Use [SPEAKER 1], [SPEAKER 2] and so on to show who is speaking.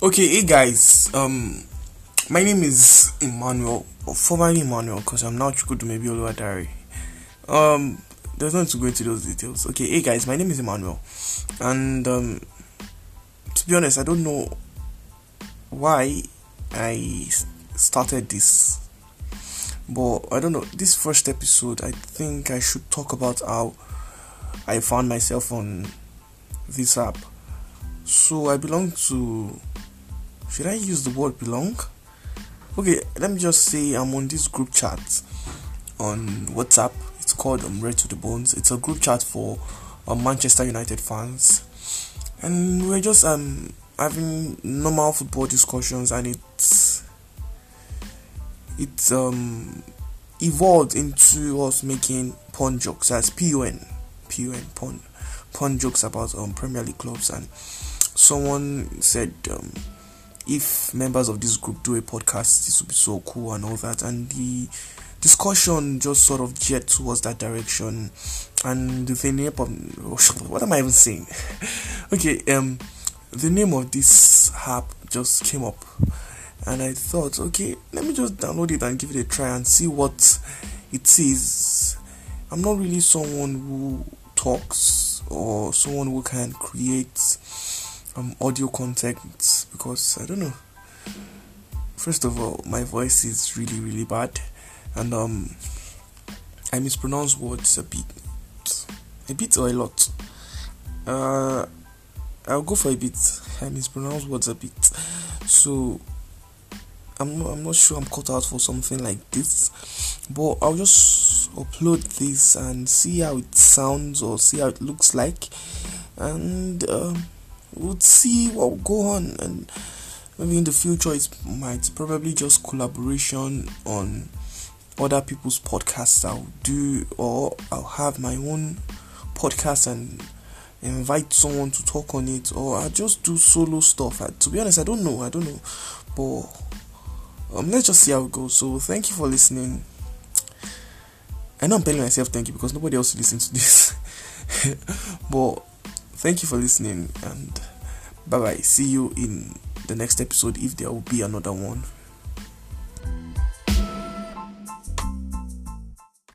[SPEAKER 1] Okay, hey guys. Um, my name is Emmanuel, or formerly Emmanuel, because I'm not good to now Chukwudumebi Oluwadare. Um, there's no need to go into those details. Okay, hey guys, my name is Emmanuel, and um, to be honest, I don't know why I started this, but I don't know. This first episode, I think I should talk about how I found myself on this app. So I belong to should I use the word belong? Okay, let me just say I'm on this group chat on WhatsApp. It's called um, Red to the Bones. It's a group chat for um, Manchester United fans, and we're just um having normal football discussions, and it's it's um evolved into us making pun jokes as pun pun pun pun jokes about um Premier League clubs, and someone said um if members of this group do a podcast, this would be so cool and all that. And the discussion just sort of jet towards that direction. And the name of what am I even saying? okay, um, the name of this app just came up, and I thought, okay, let me just download it and give it a try and see what it is. I'm not really someone who talks or someone who can create um, audio content because I don't know. First of all, my voice is really really bad, and um, I mispronounce words a bit, a bit or a lot. Uh, I'll go for a bit. I mispronounce words a bit, so I'm not, I'm not sure I'm cut out for something like this, but I'll just upload this and see how it sounds or see how it looks like, and. Um, we'll see what will go on and maybe in the future it might probably just collaboration on other people's podcasts I'll do or I'll have my own podcast and invite someone to talk on it or I'll just do solo stuff. I, to be honest, I don't know. I don't know. But um, let's just see how it goes. So thank you for listening. I know I'm telling myself thank you because nobody else listens to this. but Thank you for listening and bye bye. See you in the next episode if there will be another one.